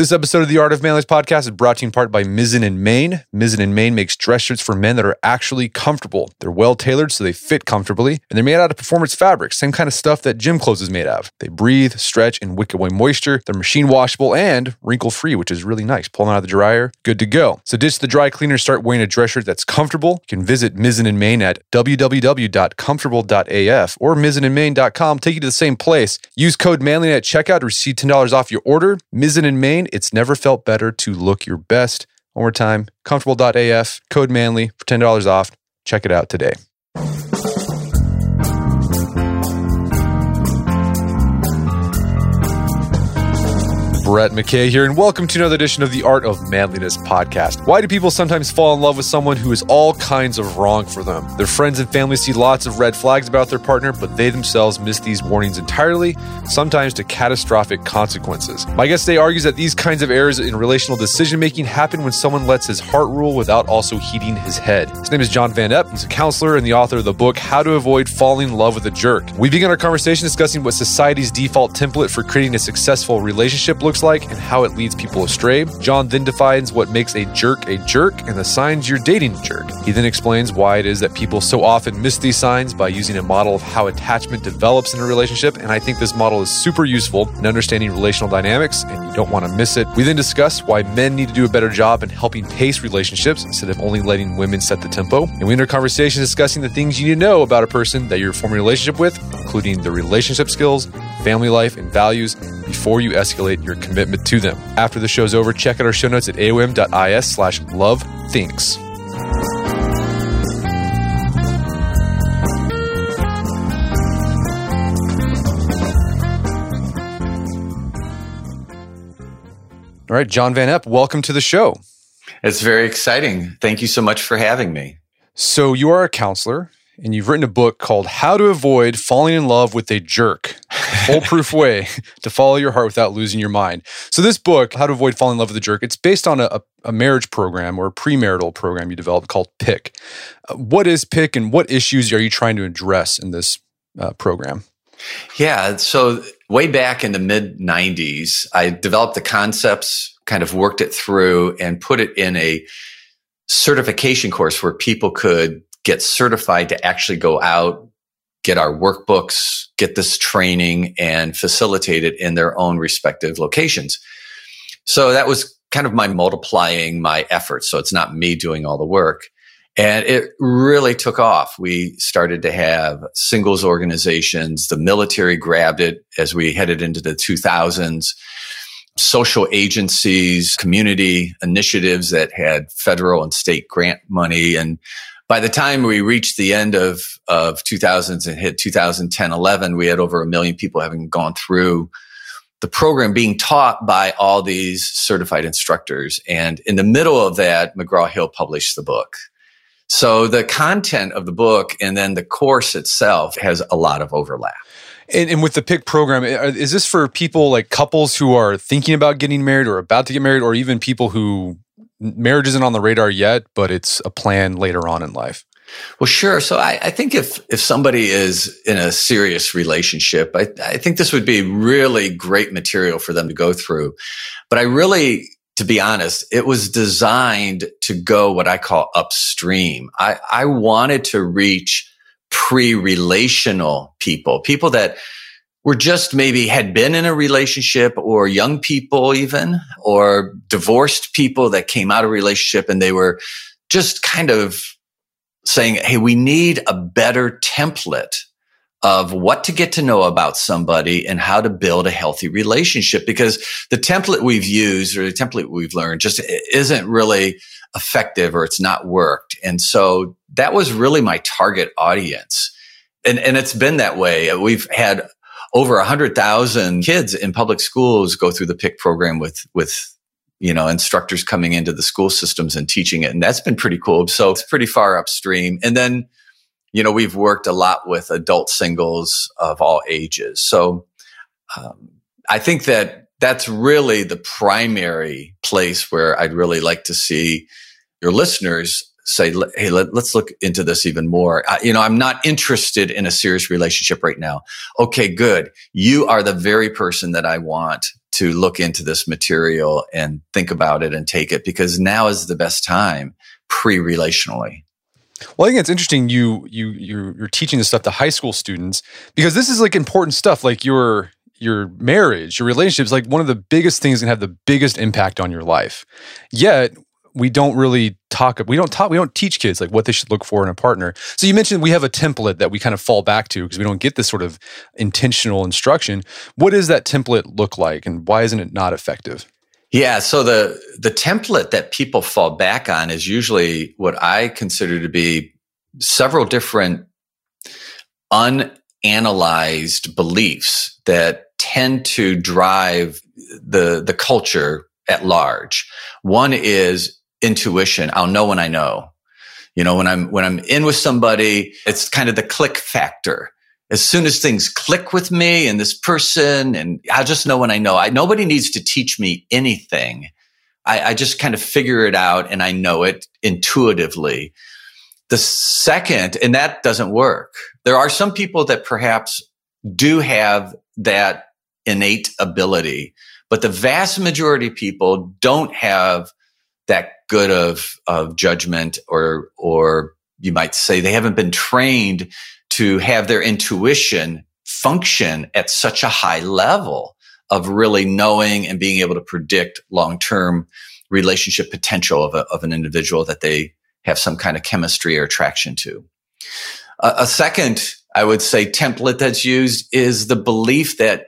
This episode of the Art of Manliness podcast is brought to you in part by Mizzen and Main. Mizzen and Main makes dress shirts for men that are actually comfortable. They're well tailored so they fit comfortably, and they're made out of performance fabric, same kind of stuff that gym clothes is made of. They breathe, stretch, and wick away moisture. They're machine washable and wrinkle free, which is really nice. Pull them out of the dryer, good to go. So ditch the dry cleaner, start wearing a dress shirt that's comfortable. You can visit Mizzen and Main at www.comfortable.af or mizzenandmain.com. Take you to the same place. Use code MANLY at checkout to receive $10 off your order. Mizzen and Main, it's never felt better to look your best. One more time, comfortable.af, code manly for $10 off. Check it out today. Brett McKay here, and welcome to another edition of the Art of Manliness podcast. Why do people sometimes fall in love with someone who is all kinds of wrong for them? Their friends and family see lots of red flags about their partner, but they themselves miss these warnings entirely, sometimes to catastrophic consequences. My guest today argues that these kinds of errors in relational decision making happen when someone lets his heart rule without also heating his head. His name is John Van Epp. He's a counselor and the author of the book How to Avoid Falling in Love with a Jerk. We begin our conversation discussing what society's default template for creating a successful relationship looks like and how it leads people astray. John then defines what makes a jerk a jerk and the signs you're dating a jerk. He then explains why it is that people so often miss these signs by using a model of how attachment develops in a relationship. And I think this model is super useful in understanding relational dynamics, and you don't want to miss it. We then discuss why men need to do a better job in helping pace relationships instead of only letting women set the tempo. And we end our conversation discussing the things you need to know about a person that you're forming a relationship with, including the relationship skills, family life, and values before you escalate your commitment to them. After the show's over, check out our show notes at aom.is slash love thinks. All right, John Van Epp, welcome to the show. It's very exciting. Thank you so much for having me. So, you are a counselor and you've written a book called How to Avoid Falling in Love with a Jerk Foolproof Way to Follow Your Heart Without Losing Your Mind. So, this book, How to Avoid Falling in Love with a Jerk, it's based on a, a marriage program or a premarital program you developed called PICK. Uh, what is PICK and what issues are you trying to address in this uh, program? Yeah. So, way back in the mid 90s, I developed the concepts, kind of worked it through, and put it in a certification course where people could get certified to actually go out, get our workbooks, get this training and facilitate it in their own respective locations. So that was kind of my multiplying my efforts. So it's not me doing all the work. And it really took off. We started to have singles organizations. The military grabbed it as we headed into the 2000s. Social agencies, community initiatives that had federal and state grant money. And by the time we reached the end of, of 2000s and hit 2010, 11, we had over a million people having gone through the program being taught by all these certified instructors. And in the middle of that, McGraw Hill published the book. So the content of the book and then the course itself has a lot of overlap. And, and, with the PICK program, uh, is this for people like couples who are thinking about getting married or about to get married, or even people who marriage isn't on the radar yet, but it's a plan later on in life? Well, sure. So I, I, think if if somebody is in a serious relationship, I, I think this would be really great material for them to go through. But I really, to be honest, it was designed to go what I call upstream. I, I wanted to reach pre-relational people, people that were just maybe had been in a relationship or young people even or divorced people that came out of relationship and they were just kind of saying, Hey, we need a better template of what to get to know about somebody and how to build a healthy relationship because the template we've used or the template we've learned just isn't really effective or it's not worked. And so that was really my target audience. And, and it's been that way. We've had over a hundred thousand kids in public schools go through the PICK program with, with, you know, instructors coming into the school systems and teaching it. And that's been pretty cool. So it's pretty far upstream. And then, you know, we've worked a lot with adult singles of all ages. So, um, I think that that's really the primary place where I'd really like to see your listeners say, hey, let, us look into this even more. I, you know, I'm not interested in a serious relationship right now. Okay, good. You are the very person that I want to look into this material and think about it and take it because now is the best time pre-relationally. Well, I think it's interesting you you you're, you're teaching this stuff to high school students because this is like important stuff like your your marriage, your relationships like one of the biggest things that have the biggest impact on your life. Yet, we don't really talk we don't talk we don't teach kids like what they should look for in a partner. So you mentioned we have a template that we kind of fall back to because we don't get this sort of intentional instruction. What does that template look like and why isn't it not effective? Yeah so the the template that people fall back on is usually what i consider to be several different unanalyzed beliefs that tend to drive the the culture at large. One is intuition. I'll know when I know. You know, when I'm when I'm in with somebody, it's kind of the click factor. As soon as things click with me and this person, and I just know when I know. I nobody needs to teach me anything. I, I just kind of figure it out and I know it intuitively. The second, and that doesn't work. There are some people that perhaps do have that innate ability, but the vast majority of people don't have that good of, of judgment or, or you might say they haven't been trained to have their intuition function at such a high level of really knowing and being able to predict long-term relationship potential of, a, of an individual that they have some kind of chemistry or attraction to. A, a second, I would say, template that's used is the belief that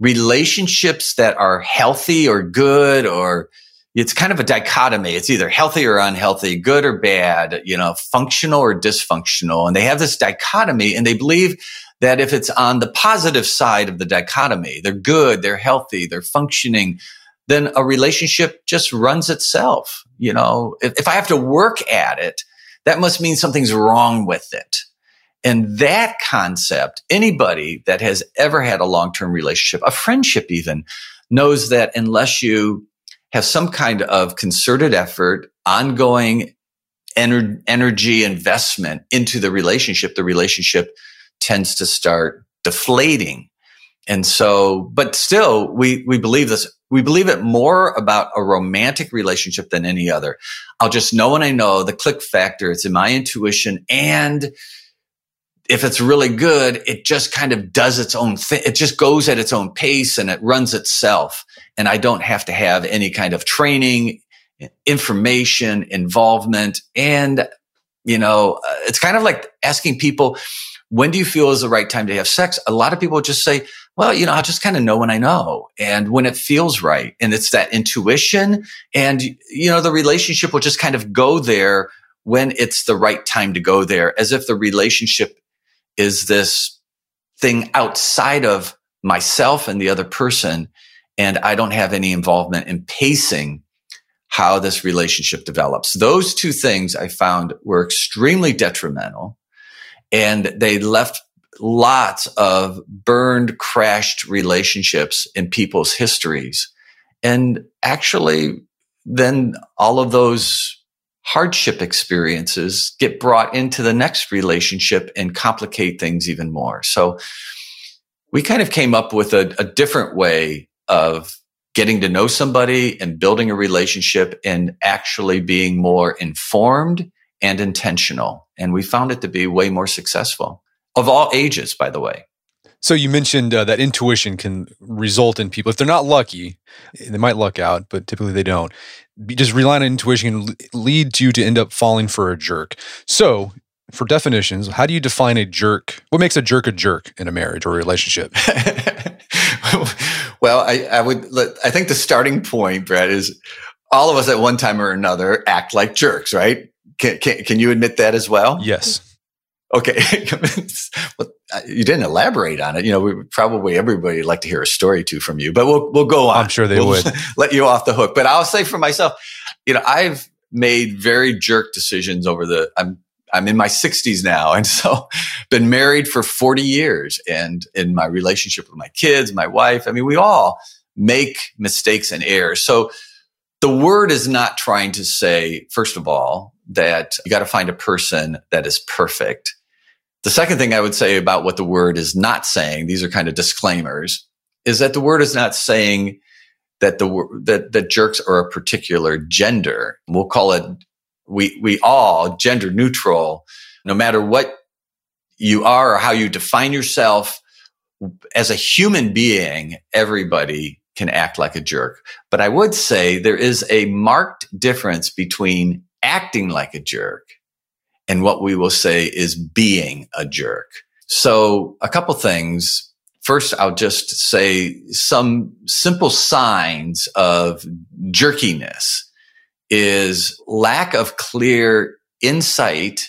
relationships that are healthy or good or it's kind of a dichotomy. It's either healthy or unhealthy, good or bad, you know, functional or dysfunctional. And they have this dichotomy and they believe that if it's on the positive side of the dichotomy, they're good, they're healthy, they're functioning, then a relationship just runs itself. You know, if, if I have to work at it, that must mean something's wrong with it. And that concept, anybody that has ever had a long-term relationship, a friendship even, knows that unless you have some kind of concerted effort, ongoing ener- energy investment into the relationship, the relationship tends to start deflating. And so, but still, we, we believe this. We believe it more about a romantic relationship than any other. I'll just know when I know the click factor. It's in my intuition. And if it's really good, it just kind of does its own thing. It just goes at its own pace and it runs itself. And I don't have to have any kind of training, information, involvement. And, you know, uh, it's kind of like asking people, when do you feel is the right time to have sex? A lot of people just say, well, you know, I just kind of know when I know and when it feels right. And it's that intuition. And, you know, the relationship will just kind of go there when it's the right time to go there, as if the relationship is this thing outside of myself and the other person. And I don't have any involvement in pacing how this relationship develops. Those two things I found were extremely detrimental and they left lots of burned, crashed relationships in people's histories. And actually, then all of those hardship experiences get brought into the next relationship and complicate things even more. So we kind of came up with a, a different way of getting to know somebody and building a relationship and actually being more informed and intentional. And we found it to be way more successful of all ages, by the way. So you mentioned uh, that intuition can result in people if they're not lucky, they might luck out, but typically they don't. Just relying on intuition can lead you to end up falling for a jerk. So, for definitions, how do you define a jerk? What makes a jerk a jerk in a marriage or a relationship? well, I, I would. I think the starting point, Brett, is all of us at one time or another act like jerks, right? Can, can, can you admit that as well? Yes. Okay. well, uh, you didn't elaborate on it. You know, we probably everybody would like to hear a story too from you, but we'll, we'll go on. I'm sure they we'll would let you off the hook, but I'll say for myself, you know, I've made very jerk decisions over the, I'm, I'm in my 60s now. And so been married for 40 years and in my relationship with my kids, my wife, I mean, we all make mistakes and errors. So the word is not trying to say, first of all, that you got to find a person that is perfect. The second thing I would say about what the word is not saying, these are kind of disclaimers, is that the word is not saying that the that that jerks are a particular gender. We'll call it we we all gender neutral, no matter what you are or how you define yourself as a human being, everybody can act like a jerk. But I would say there is a marked difference between acting like a jerk and what we will say is being a jerk. So a couple things. First, I'll just say some simple signs of jerkiness is lack of clear insight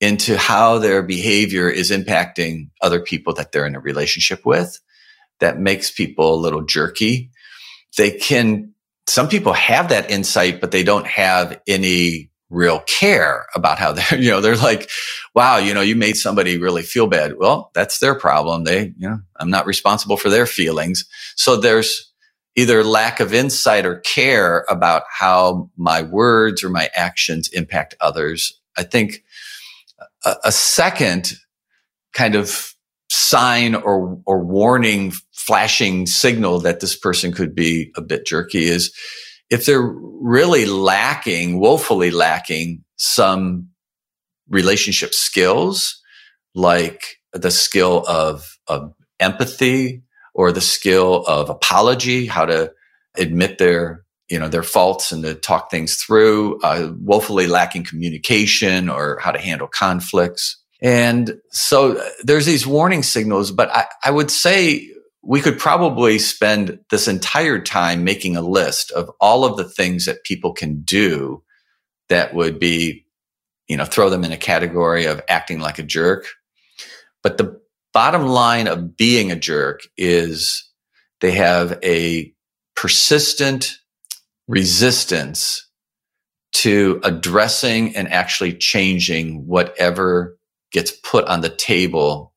into how their behavior is impacting other people that they're in a relationship with. That makes people a little jerky. They can, some people have that insight, but they don't have any real care about how they're, you know, they're like, wow, you know, you made somebody really feel bad. Well, that's their problem. They, you know, I'm not responsible for their feelings. So there's either lack of insight or care about how my words or my actions impact others. I think a, a second kind of sign or, or warning flashing signal that this person could be a bit jerky is if they're really lacking, woefully lacking some relationship skills, like the skill of, of empathy or the skill of apology, how to admit their you know their faults and to talk things through uh, woefully lacking communication or how to handle conflicts. And so uh, there's these warning signals but I, I would say we could probably spend this entire time making a list of all of the things that people can do that would be you know throw them in a category of acting like a jerk. But the bottom line of being a jerk is they have a persistent resistance to addressing and actually changing whatever gets put on the table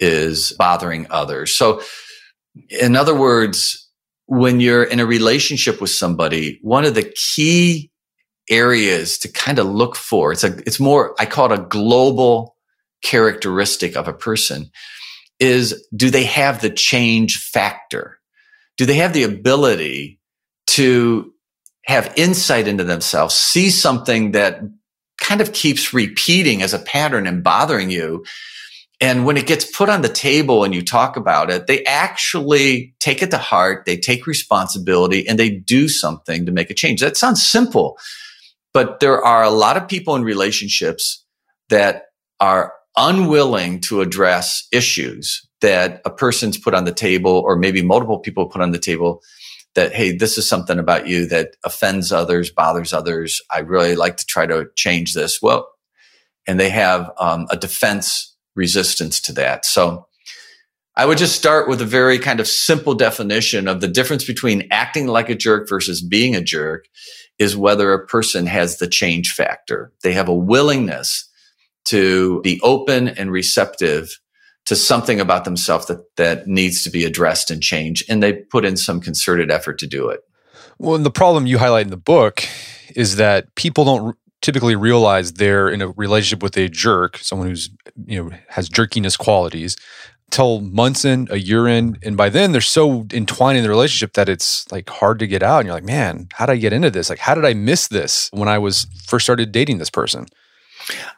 is bothering others. So, in other words, when you're in a relationship with somebody, one of the key areas to kind of look for, it's a, it's more, I call it a global characteristic of a person is do they have the change factor? Do they have the ability to have insight into themselves, see something that kind of keeps repeating as a pattern and bothering you. And when it gets put on the table and you talk about it, they actually take it to heart. They take responsibility and they do something to make a change. That sounds simple, but there are a lot of people in relationships that are unwilling to address issues that a person's put on the table or maybe multiple people put on the table that, hey, this is something about you that offends others, bothers others. I really like to try to change this. Well, and they have um, a defense resistance to that. So I would just start with a very kind of simple definition of the difference between acting like a jerk versus being a jerk is whether a person has the change factor. They have a willingness to be open and receptive to something about themselves that, that needs to be addressed and changed. And they put in some concerted effort to do it. Well, and the problem you highlight in the book is that people don't typically realize they're in a relationship with a jerk, someone who's, you know, has jerkiness qualities till months in, a year in. And by then they're so entwined in the relationship that it's like hard to get out. And you're like, man, how did I get into this? Like, how did I miss this when I was first started dating this person?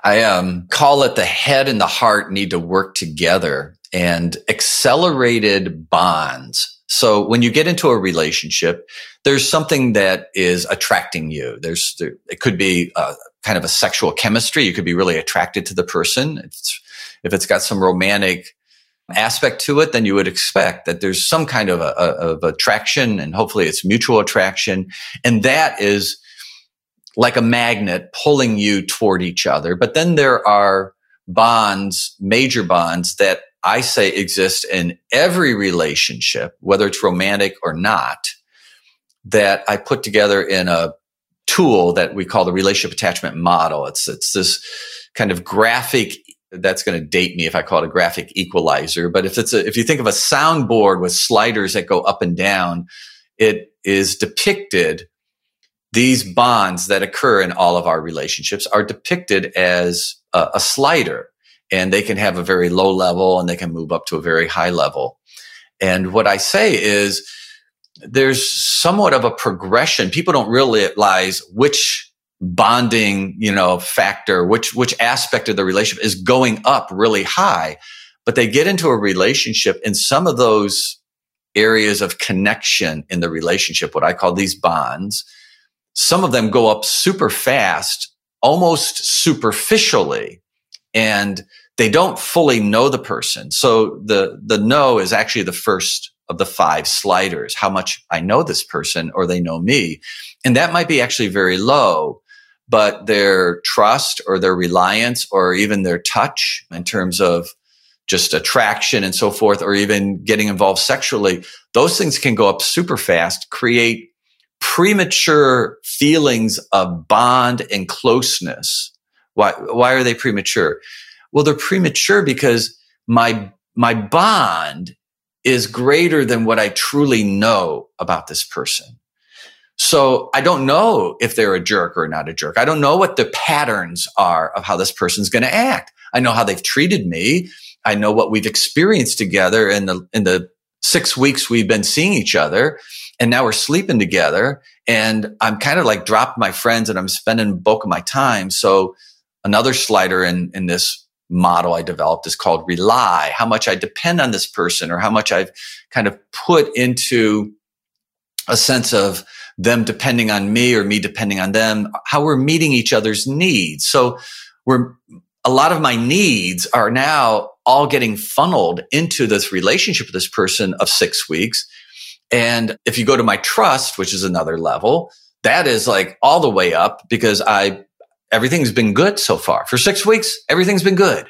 I um, call it the head and the heart need to work together and accelerated bonds. So when you get into a relationship, there's something that is attracting you. There's, there, it could be a, kind of a sexual chemistry. You could be really attracted to the person. It's, if it's got some romantic aspect to it, then you would expect that there's some kind of, a, of attraction and hopefully it's mutual attraction. And that is like a magnet pulling you toward each other. But then there are bonds, major bonds that I say exist in every relationship, whether it's romantic or not, that I put together in a tool that we call the relationship attachment model. It's, it's this kind of graphic that's going to date me if I call it a graphic equalizer. But if it's a, if you think of a soundboard with sliders that go up and down, it is depicted these bonds that occur in all of our relationships are depicted as a, a slider and they can have a very low level and they can move up to a very high level. And what I say is there's somewhat of a progression. People don't realize which bonding, you know, factor, which, which aspect of the relationship is going up really high, but they get into a relationship and some of those areas of connection in the relationship, what I call these bonds, some of them go up super fast, almost superficially, and they don't fully know the person. So the, the know is actually the first of the five sliders, how much I know this person or they know me. And that might be actually very low, but their trust or their reliance or even their touch in terms of just attraction and so forth, or even getting involved sexually, those things can go up super fast, create premature feelings of bond and closeness. Why, why are they premature? Well, they're premature because my, my bond is greater than what I truly know about this person. So I don't know if they're a jerk or not a jerk. I don't know what the patterns are of how this person's going to act. I know how they've treated me. I know what we've experienced together in the, in the six weeks we've been seeing each other. And now we're sleeping together and I'm kind of like dropped my friends and I'm spending bulk of my time. So another slider in, in this model I developed is called rely, how much I depend on this person or how much I've kind of put into a sense of them depending on me or me depending on them, how we're meeting each other's needs. So we're, a lot of my needs are now all getting funneled into this relationship with this person of six weeks. And if you go to my trust, which is another level, that is like all the way up because I everything's been good so far. For six weeks, everything's been good.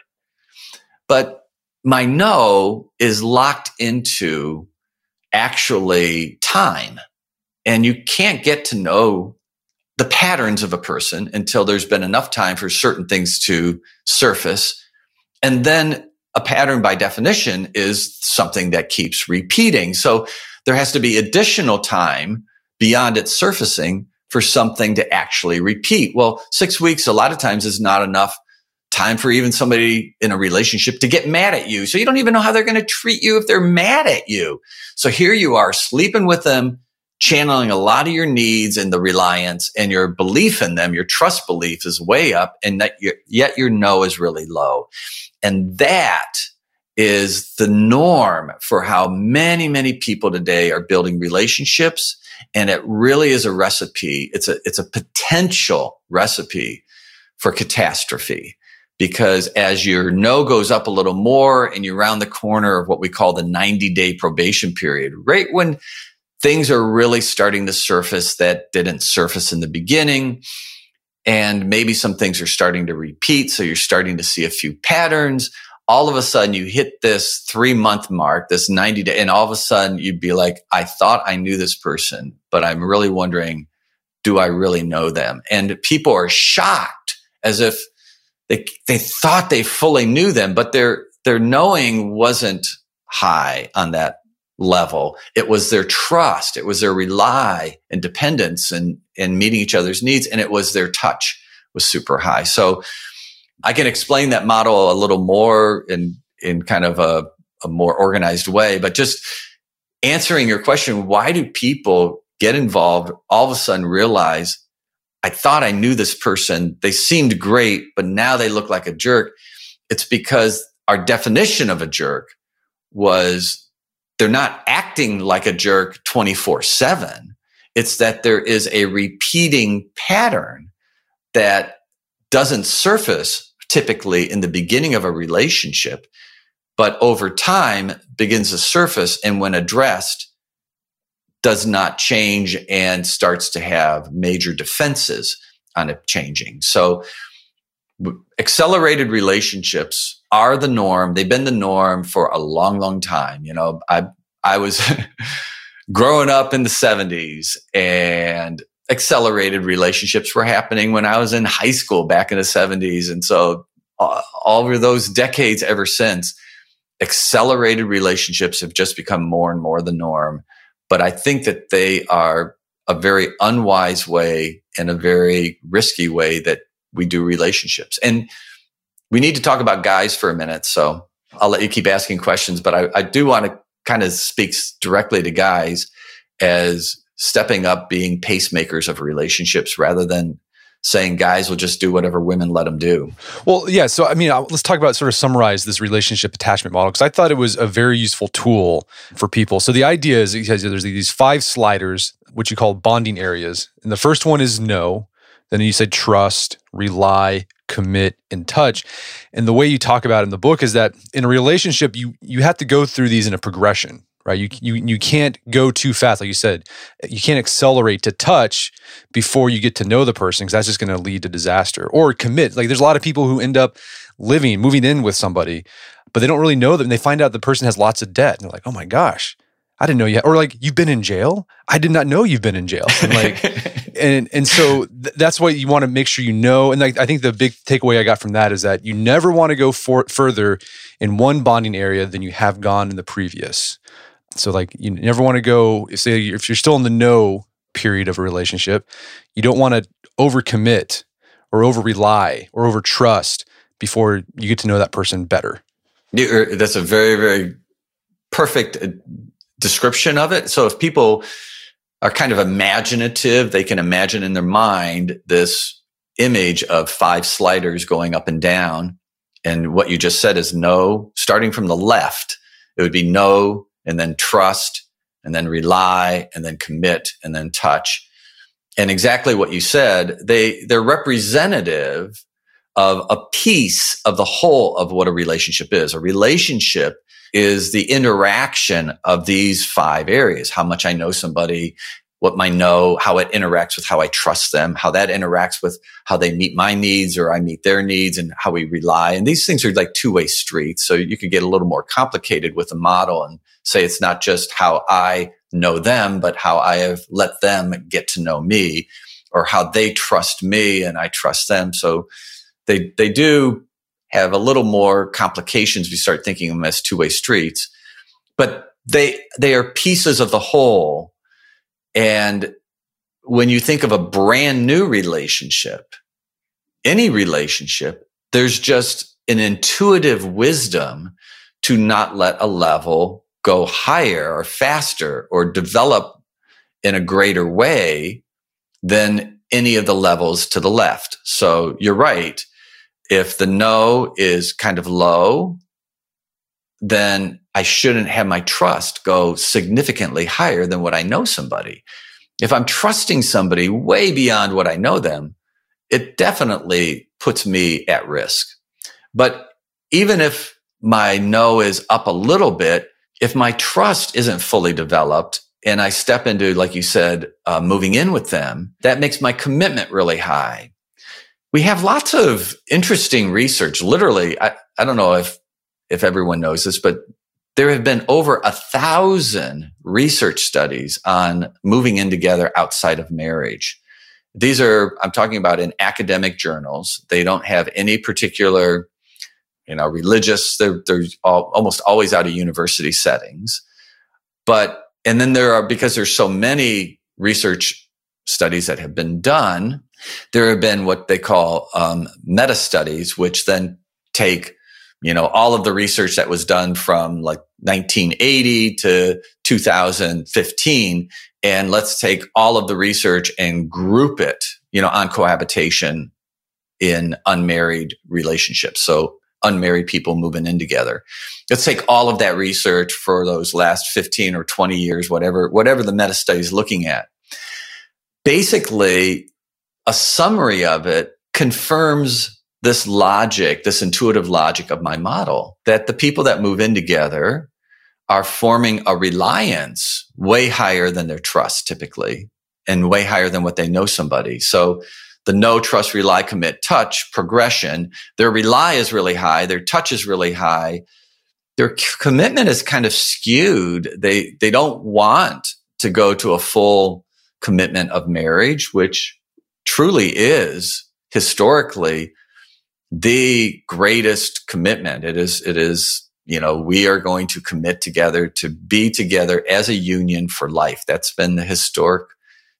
But my know is locked into actually time. And you can't get to know the patterns of a person until there's been enough time for certain things to surface. And then a pattern by definition is something that keeps repeating. So there has to be additional time beyond its surfacing for something to actually repeat. Well, six weeks a lot of times is not enough time for even somebody in a relationship to get mad at you. So you don't even know how they're going to treat you if they're mad at you. So here you are sleeping with them, channeling a lot of your needs and the reliance and your belief in them, your trust belief is way up and that yet your know is really low. And that is the norm for how many, many people today are building relationships. And it really is a recipe. It's a, it's a potential recipe for catastrophe because as your know goes up a little more and you're around the corner of what we call the 90 day probation period, right when things are really starting to surface that didn't surface in the beginning. And maybe some things are starting to repeat. So you're starting to see a few patterns all of a sudden you hit this three month mark, this 90 day, and all of a sudden you'd be like, I thought I knew this person, but I'm really wondering, do I really know them? And people are shocked as if they, they thought they fully knew them, but their, their knowing wasn't high on that level. It was their trust. It was their rely and dependence and, and meeting each other's needs. And it was their touch was super high. So I can explain that model a little more in, in kind of a, a more organized way, but just answering your question, why do people get involved all of a sudden realize I thought I knew this person. They seemed great, but now they look like a jerk. It's because our definition of a jerk was they're not acting like a jerk 24 seven. It's that there is a repeating pattern that doesn't surface typically in the beginning of a relationship, but over time begins to surface and when addressed, does not change and starts to have major defenses on it changing. So accelerated relationships are the norm. They've been the norm for a long, long time. You know, I, I was growing up in the seventies and accelerated relationships were happening when I was in high school back in the 70s. And so uh, all of those decades ever since, accelerated relationships have just become more and more the norm. But I think that they are a very unwise way and a very risky way that we do relationships. And we need to talk about guys for a minute. So I'll let you keep asking questions, but I, I do want to kind of speak directly to guys as stepping up, being pacemakers of relationships rather than saying guys will just do whatever women let them do. Well, yeah. So, I mean, uh, let's talk about sort of summarize this relationship attachment model because I thought it was a very useful tool for people. So, the idea is there's these five sliders, which you call bonding areas. And the first one is know. Then you said trust, rely, commit, and touch. And the way you talk about it in the book is that in a relationship, you you have to go through these in a progression right? You, you, you can't go too fast. Like you said, you can't accelerate to touch before you get to know the person because that's just going to lead to disaster or commit. Like there's a lot of people who end up living, moving in with somebody, but they don't really know them. And they find out the person has lots of debt and they're like, oh my gosh, I didn't know you. Had, or like you've been in jail. I did not know you've been in jail. And like, and and so th- that's what you want to make sure you know. And like, I think the big takeaway I got from that is that you never want to go for, further in one bonding area than you have gone in the previous. So like you never want to go say if you're still in the know period of a relationship, you don't want to overcommit or over rely or over trust before you get to know that person better. That's a very very perfect uh, description of it. So if people are kind of imaginative, they can imagine in their mind this image of five sliders going up and down. And what you just said is know, starting from the left, it would be know, and then trust and then rely and then commit and then touch. And exactly what you said, they, they're representative of a piece of the whole of what a relationship is. A relationship is the interaction of these five areas. How much I know somebody, what my know, how it interacts with how I trust them, how that interacts with how they meet my needs or I meet their needs and how we rely. And these things are like two way streets. So you could get a little more complicated with the model and say it's not just how I know them, but how I have let them get to know me or how they trust me and I trust them. So they, they do have a little more complications. We start thinking of them as two way streets, but they, they are pieces of the whole and when you think of a brand new relationship, any relationship, there's just an intuitive wisdom to not let a level go higher or faster or develop in a greater way than any of the levels to the left. So you're right. If the know is kind of low, then I shouldn't have my trust go significantly higher than what I know somebody. If I'm trusting somebody way beyond what I know them, it definitely puts me at risk. But even if my know is up a little bit, if my trust isn't fully developed and I step into, like you said, uh, moving in with them, that makes my commitment really high. We have lots of interesting research. Literally, I, I don't know if if everyone knows this, but there have been over a thousand research studies on moving in together outside of marriage. These are, I'm talking about in academic journals. They don't have any particular, you know, religious, they're, they're all, almost always out of university settings. But, and then there are, because there's so many research studies that have been done, there have been what they call um, meta studies, which then take you know, all of the research that was done from like 1980 to 2015. And let's take all of the research and group it, you know, on cohabitation in unmarried relationships. So unmarried people moving in together. Let's take all of that research for those last 15 or 20 years, whatever, whatever the meta study is looking at. Basically, a summary of it confirms this logic, this intuitive logic of my model that the people that move in together are forming a reliance way higher than their trust typically and way higher than what they know somebody. So the know trust, rely, commit, touch progression, their rely is really high. Their touch is really high. Their commitment is kind of skewed. They, they don't want to go to a full commitment of marriage, which truly is historically the greatest commitment. It is, it is, you know, we are going to commit together to be together as a union for life. That's been the historic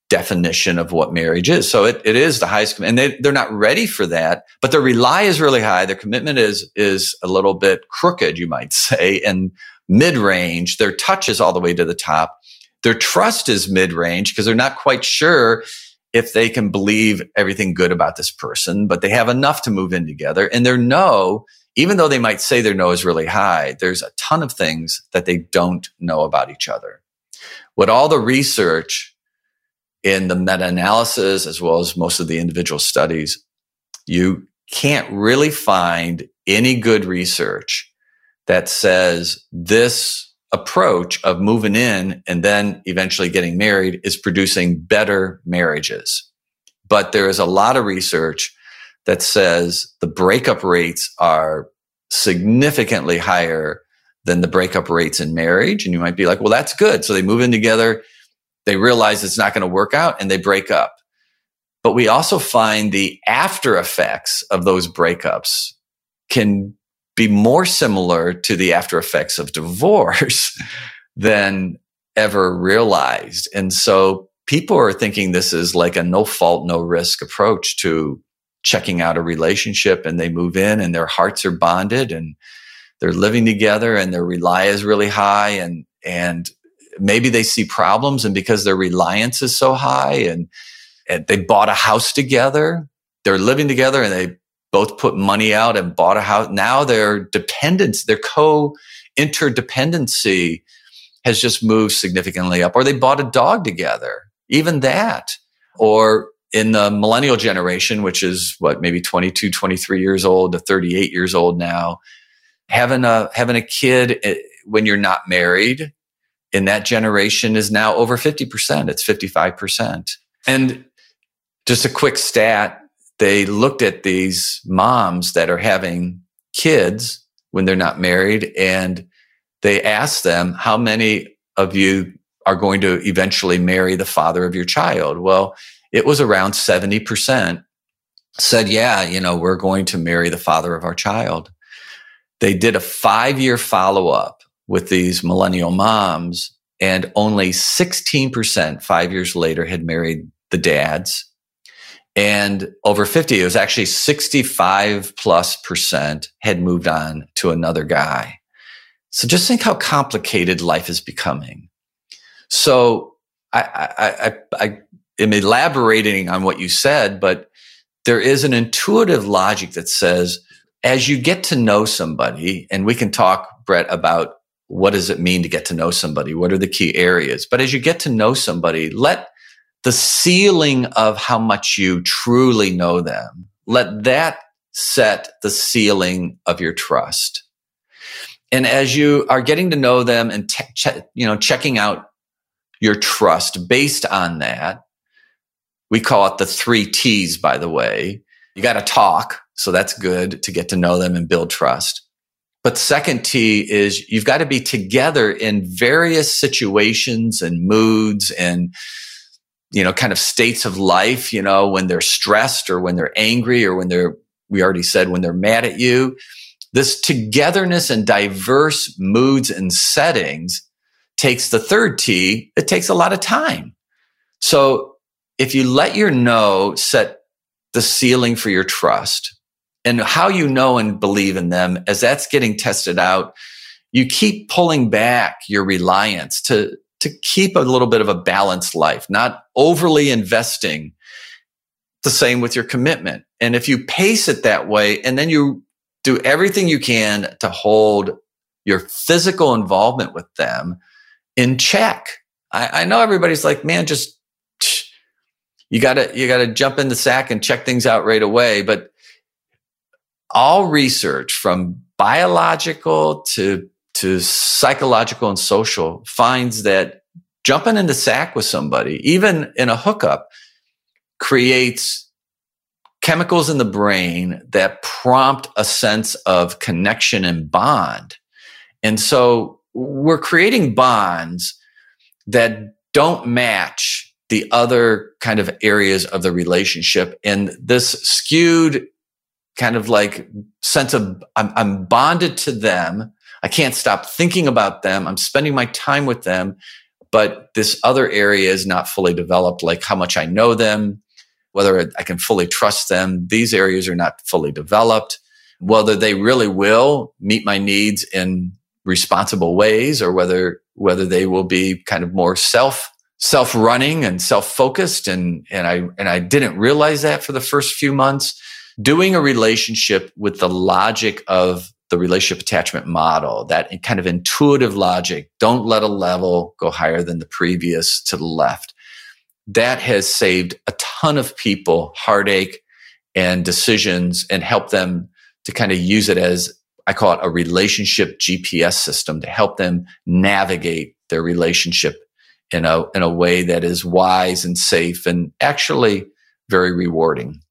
definition of what marriage is. So it, it is the highest, and they, they're not ready for that, but their rely is really high. Their commitment is, is a little bit crooked, you might say, and mid range. Their touch is all the way to the top. Their trust is mid range because they're not quite sure if they can believe everything good about this person, but they have enough to move in together and their know, even though they might say their know is really high, there's a ton of things that they don't know about each other. What all the research in the meta analysis, as well as most of the individual studies, you can't really find any good research that says this approach of moving in and then eventually getting married is producing better marriages. But there is a lot of research that says the breakup rates are significantly higher than the breakup rates in marriage. And you might be like, well, that's good. So they move in together. They realize it's not going to work out and they break up. But we also find the after effects of those breakups can be more similar to the after effects of divorce than ever realized. And so people are thinking this is like a no fault, no risk approach to checking out a relationship and they move in and their hearts are bonded and they're living together and their rely is really high and, and maybe they see problems and because their reliance is so high and, and they bought a house together, they're living together and they both put money out and bought a house. Now their dependence, their co interdependency has just moved significantly up, or they bought a dog together, even that. Or in the millennial generation, which is what, maybe 22, 23 years old to 38 years old now, having a, having a kid eh, when you're not married in that generation is now over 50%. It's 55%. And just a quick stat they looked at these moms that are having kids when they're not married and they asked them, how many of you are going to eventually marry the father of your child? Well, it was around 70% said, yeah, you know, we're going to marry the father of our child. They did a five year follow up with these millennial moms and only 16% five years later had married the dads and over 50, it was actually 65 plus percent had moved on to another guy. So just think how complicated life is becoming. So I, I, I, I am elaborating on what you said, but there is an intuitive logic that says as you get to know somebody, and we can talk, Brett, about what does it mean to get to know somebody? What are the key areas? But as you get to know somebody, let the ceiling of how much you truly know them. Let that set the ceiling of your trust. And as you are getting to know them and te- che- you know checking out your trust based on that, we call it the three T's. By the way, you got to talk, so that's good to get to know them and build trust. But second T is you've got to be together in various situations and moods and you know, kind of states of life, you know, when they're stressed or when they're angry or when they're, we already said, when they're mad at you. This togetherness and diverse moods and settings takes the third T. It takes a lot of time. So if you let your know set the ceiling for your trust and how you know and believe in them as that's getting tested out, you keep pulling back your reliance to to keep a little bit of a balanced life, not overly investing. The same with your commitment. And if you pace it that way and then you do everything you can to hold your physical involvement with them in check. I, I know everybody's like, man, just you gotta you gotta jump in the sack and check things out right away. But all research from biological to to psychological and social finds that jumping in the sack with somebody, even in a hookup, creates chemicals in the brain that prompt a sense of connection and bond. And so we're creating bonds that don't match the other kind of areas of the relationship. And this skewed kind of like sense of I'm, I'm bonded to them I can't stop thinking about them. I'm spending my time with them. but this other area is not fully developed, like how much I know them, whether I can fully trust them. These areas are not fully developed. Whether they really will meet my needs in responsible ways or whether, whether they will be kind of more self, self running and self focused. And, and I, and I didn't realize that for the first few months. Doing a relationship with the logic of the relationship attachment model, that kind of intuitive logic, don't let a level go higher than the previous to the left. That has saved a ton of people heartache and decisions and help them to kind of use it as I call it a relationship GPS system to help them navigate their relationship in a, in a way that is wise and safe and actually very rewarding.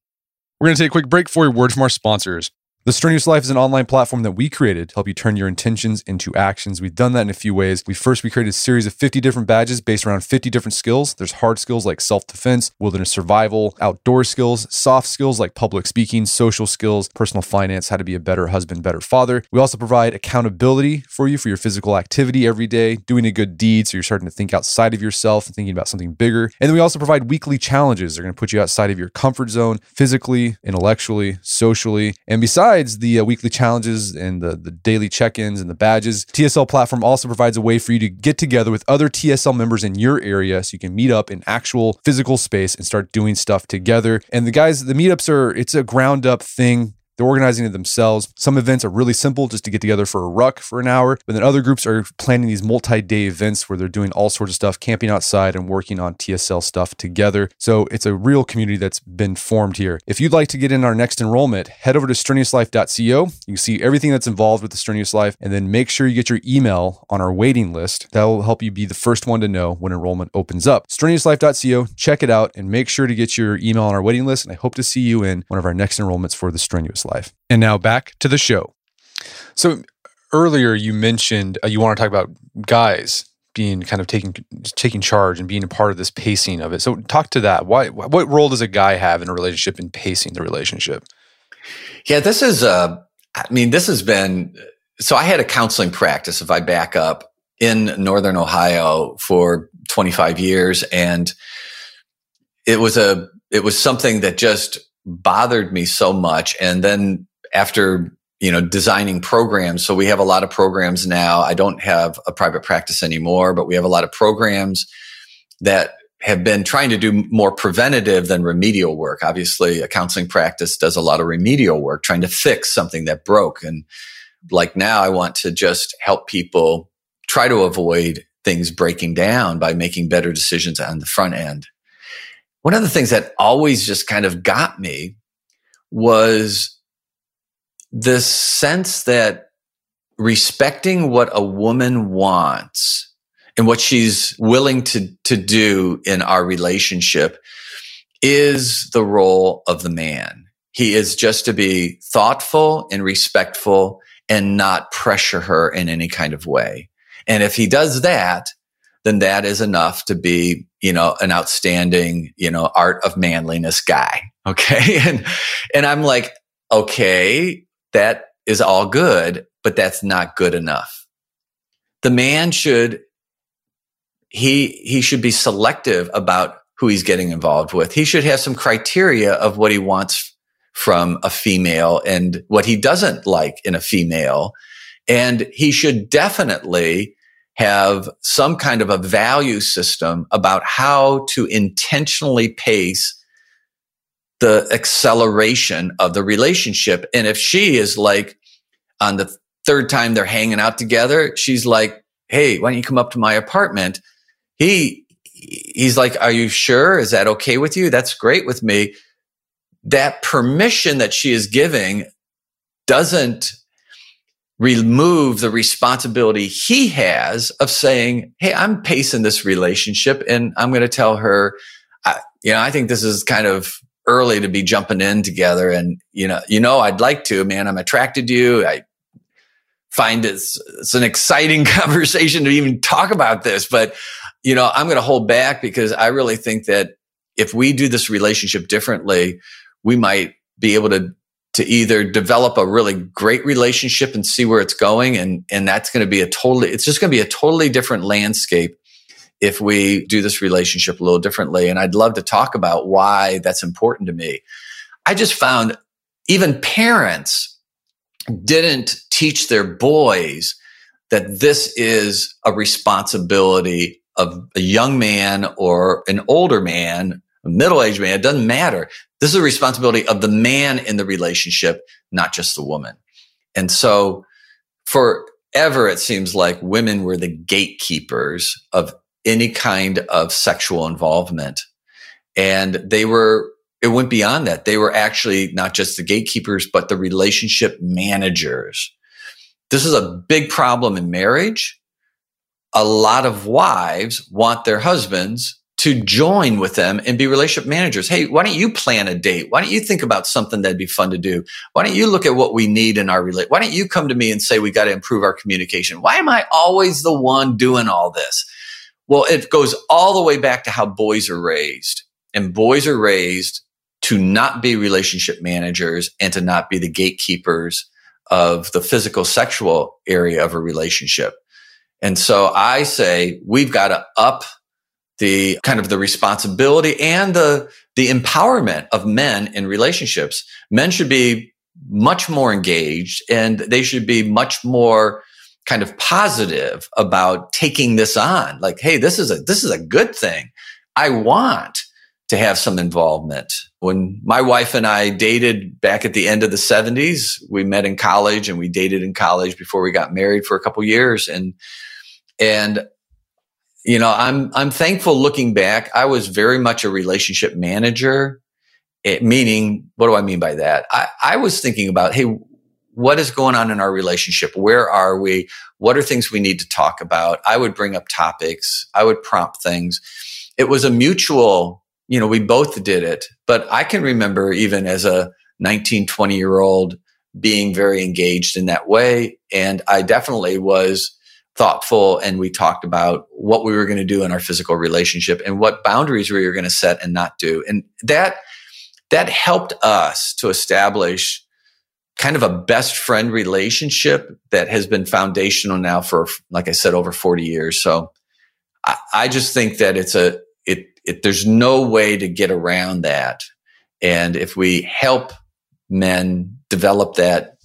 We're going to take a quick break for a word from our sponsors. The Strenuous Life is an online platform that we created to help you turn your intentions into actions. We've done that in a few ways. We first we created a series of 50 different badges based around 50 different skills. There's hard skills like self-defense, wilderness survival, outdoor skills, soft skills like public speaking, social skills, personal finance, how to be a better husband, better father. We also provide accountability for you for your physical activity every day, doing a good deed so you're starting to think outside of yourself and thinking about something bigger. And then we also provide weekly challenges. They're going to put you outside of your comfort zone physically, intellectually, socially, and besides besides the uh, weekly challenges and the, the daily check ins and the badges, TSL platform also provides a way for you to get together with other TSL members in your area so you can meet up in actual physical space and start doing stuff together. And the guys, the meetups are, it's a ground up thing. They're organizing it themselves. Some events are really simple just to get together for a ruck for an hour, but then other groups are planning these multi day events where they're doing all sorts of stuff, camping outside and working on TSL stuff together. So it's a real community that's been formed here. If you'd like to get in our next enrollment, head over to strenuouslife.co. You can see everything that's involved with the Strenuous Life, and then make sure you get your email on our waiting list. That will help you be the first one to know when enrollment opens up. Strenuouslife.co, check it out, and make sure to get your email on our waiting list. And I hope to see you in one of our next enrollments for the Strenuous life. And now back to the show. So earlier you mentioned uh, you want to talk about guys being kind of taking taking charge and being a part of this pacing of it. So talk to that. Why what role does a guy have in a relationship in pacing the relationship? Yeah, this is uh I mean this has been so I had a counseling practice if I back up in northern Ohio for 25 years and it was a it was something that just bothered me so much. And then after, you know, designing programs, so we have a lot of programs now. I don't have a private practice anymore, but we have a lot of programs that have been trying to do more preventative than remedial work. Obviously, a counseling practice does a lot of remedial work, trying to fix something that broke. And like now, I want to just help people try to avoid things breaking down by making better decisions on the front end one of the things that always just kind of got me was this sense that respecting what a woman wants and what she's willing to, to do in our relationship is the role of the man. He is just to be thoughtful and respectful and not pressure her in any kind of way. And if he does that, then that is enough to be, you know, an outstanding, you know, art of manliness guy. Okay. And, and I'm like, okay, that is all good, but that's not good enough. The man should, he, he should be selective about who he's getting involved with. He should have some criteria of what he wants from a female and what he doesn't like in a female. And he should definitely have some kind of a value system about how to intentionally pace the acceleration of the relationship. And if she is like on the third time they're hanging out together, she's like, Hey, why don't you come up to my apartment? He, he's like, Are you sure? Is that okay with you? That's great with me. That permission that she is giving doesn't remove the responsibility he has of saying, Hey, I'm pacing this relationship and I'm going to tell her, I, you know, I think this is kind of early to be jumping in together. And, you know, you know, I'd like to, man, I'm attracted to you. I find it's, it's an exciting conversation to even talk about this, but, you know, I'm going to hold back because I really think that if we do this relationship differently, we might be able to to either develop a really great relationship and see where it's going and and that's going to be a totally it's just going to be a totally different landscape if we do this relationship a little differently. And I'd love to talk about why that's important to me. I just found even parents didn't teach their boys that this is a responsibility of a young man or an older man, a middle aged man. It doesn't matter. This is a responsibility of the man in the relationship, not just the woman. And so forever, it seems like women were the gatekeepers of any kind of sexual involvement. And they were, it went beyond that. They were actually not just the gatekeepers, but the relationship managers. This is a big problem in marriage. A lot of wives want their husbands to join with them and be relationship managers. Hey, why don't you plan a date? Why don't you think about something that'd be fun to do? Why don't you look at what we need in our relate? Why don't you come to me and say we got to improve our communication? Why am I always the one doing all this? Well, it goes all the way back to how boys are raised. And boys are raised to not be relationship managers and to not be the gatekeepers of the physical sexual area of a relationship. And so I say we've got to up the kind of the responsibility and the, the empowerment of men in relationships. Men should be much more engaged and they should be much more kind of positive about taking this on. Like, hey, this is a this is a good thing. I want to have some involvement. When my wife and I dated back at the end of the 70s, we met in college and we dated in college before we got married for a couple years and and you know, I'm I'm thankful looking back. I was very much a relationship manager. It, meaning, what do I mean by that? I, I was thinking about, hey, what is going on in our relationship? Where are we? What are things we need to talk about? I would bring up topics. I would prompt things. It was a mutual, you know, we both did it. But I can remember even as a 19, 20 year old being very engaged in that way. And I definitely was thoughtful and we talked about what we were going to do in our physical relationship and what boundaries we were going to set and not do. And that, that helped us to establish kind of a best friend relationship that has been foundational now for, like I said, over 40 years. So I, I just think that it's a, it, it, there's no way to get around that. And if we help men develop that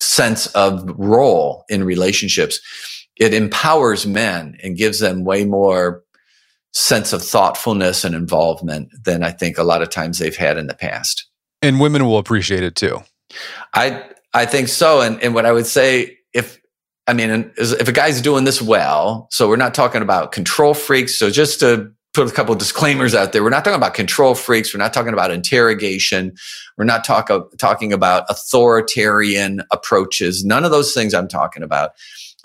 sense of role in relationships, it empowers men and gives them way more sense of thoughtfulness and involvement than I think a lot of times they've had in the past. And women will appreciate it too. I I think so. And and what I would say if I mean if a guy's doing this well, so we're not talking about control freaks. So just to put a couple of disclaimers out there, we're not talking about control freaks. We're not talking about interrogation. We're not talk, talking about authoritarian approaches. None of those things I'm talking about.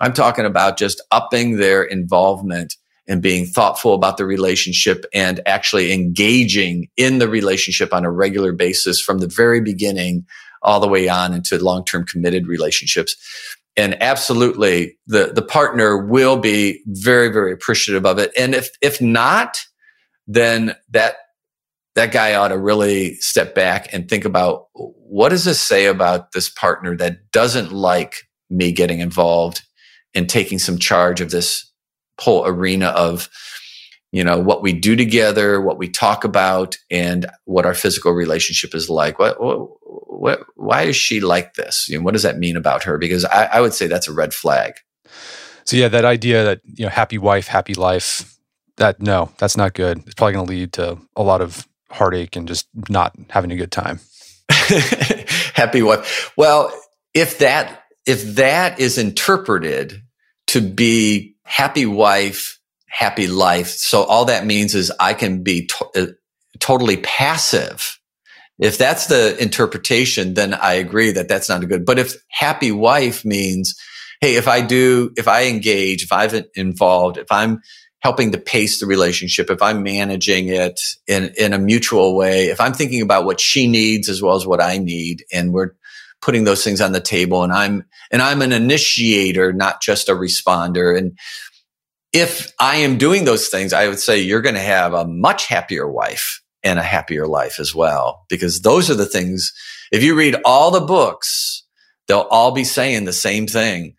I'm talking about just upping their involvement and being thoughtful about the relationship and actually engaging in the relationship on a regular basis from the very beginning all the way on into long-term committed relationships. And absolutely the, the partner will be very, very appreciative of it. And if, if not, then that, that guy ought to really step back and think about what does this say about this partner that doesn't like me getting involved and taking some charge of this whole arena of you know what we do together what we talk about and what our physical relationship is like. What, what, what why is she like this? You know, what does that mean about her? Because I, I would say that's a red flag. So yeah that idea that you know happy wife happy life that no that's not good. It's probably going to lead to a lot of heartache and just not having a good time. Happy wife. Well if that if that is interpreted to be happy wife, happy life. So all that means is I can be to- uh, totally passive. If that's the interpretation, then I agree that that's not a good. But if happy wife means, hey, if I do, if I engage, if I've involved, if I'm helping to pace the relationship, if I'm managing it in, in a mutual way, if I'm thinking about what she needs as well as what I need, and we're putting those things on the table and I'm and I'm an initiator not just a responder and if I am doing those things I would say you're going to have a much happier wife and a happier life as well because those are the things if you read all the books they'll all be saying the same thing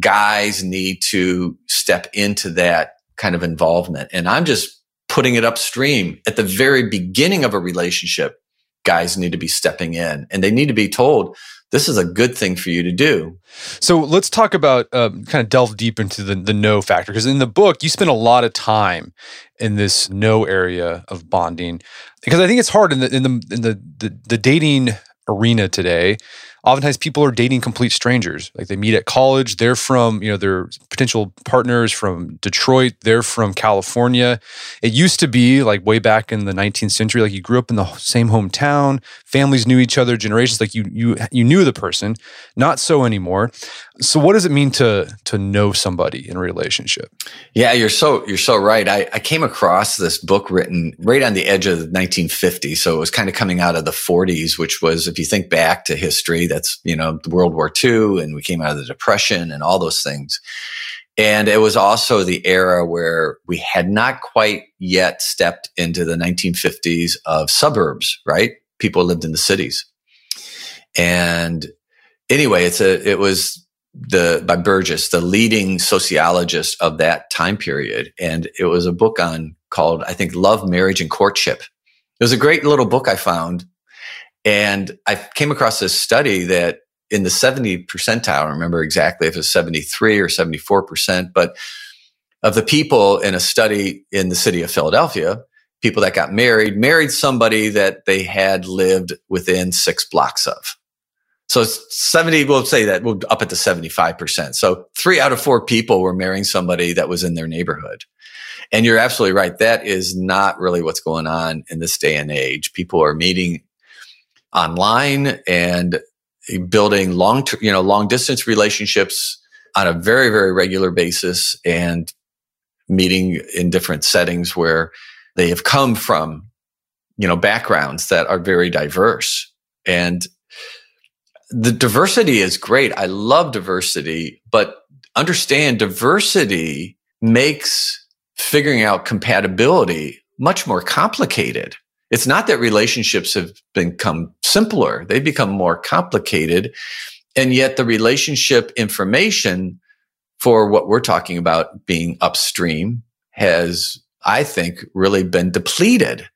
guys need to step into that kind of involvement. And I'm just putting it upstream at the very beginning of a relationship. Guys need to be stepping in and they need to be told this is a good thing for you to do. So let's talk about um, kind of delve deep into the, the know factor because in the book you spend a lot of time in this know area of bonding because I think it's hard in the in the in the, the, the dating arena today oftentimes people are dating complete strangers. Like they meet at college, they're from, you know, their potential partners from Detroit, they're from California. It used to be like way back in the 19th century, like you grew up in the same hometown, families knew each other, generations, like you you you knew the person. Not so anymore. So what does it mean to to know somebody in a relationship? Yeah, you're so you're so right. I, I came across this book written right on the edge of the 1950s. So it was kind of coming out of the 40s, which was if you think back to history, that's, you know, World War II and we came out of the Depression and all those things. And it was also the era where we had not quite yet stepped into the 1950s of suburbs, right? People lived in the cities. And anyway, it's a, it was the by Burgess, the leading sociologist of that time period. And it was a book on called, I think, Love, Marriage, and Courtship. It was a great little book I found. And I came across this study that in the 70 percentile, I don't remember exactly if it was 73 or 74%, but of the people in a study in the city of Philadelphia, people that got married, married somebody that they had lived within six blocks of. So 70, we'll say that we'll up at the 75%. So three out of four people were marrying somebody that was in their neighborhood. And you're absolutely right. That is not really what's going on in this day and age. People are meeting online and building long, you know, long distance relationships on a very, very regular basis and meeting in different settings where they have come from, you know, backgrounds that are very diverse. And the diversity is great. I love diversity, but understand diversity makes figuring out compatibility much more complicated. It's not that relationships have become simpler. they've become more complicated. And yet the relationship information for what we're talking about being upstream has, I think, really been depleted.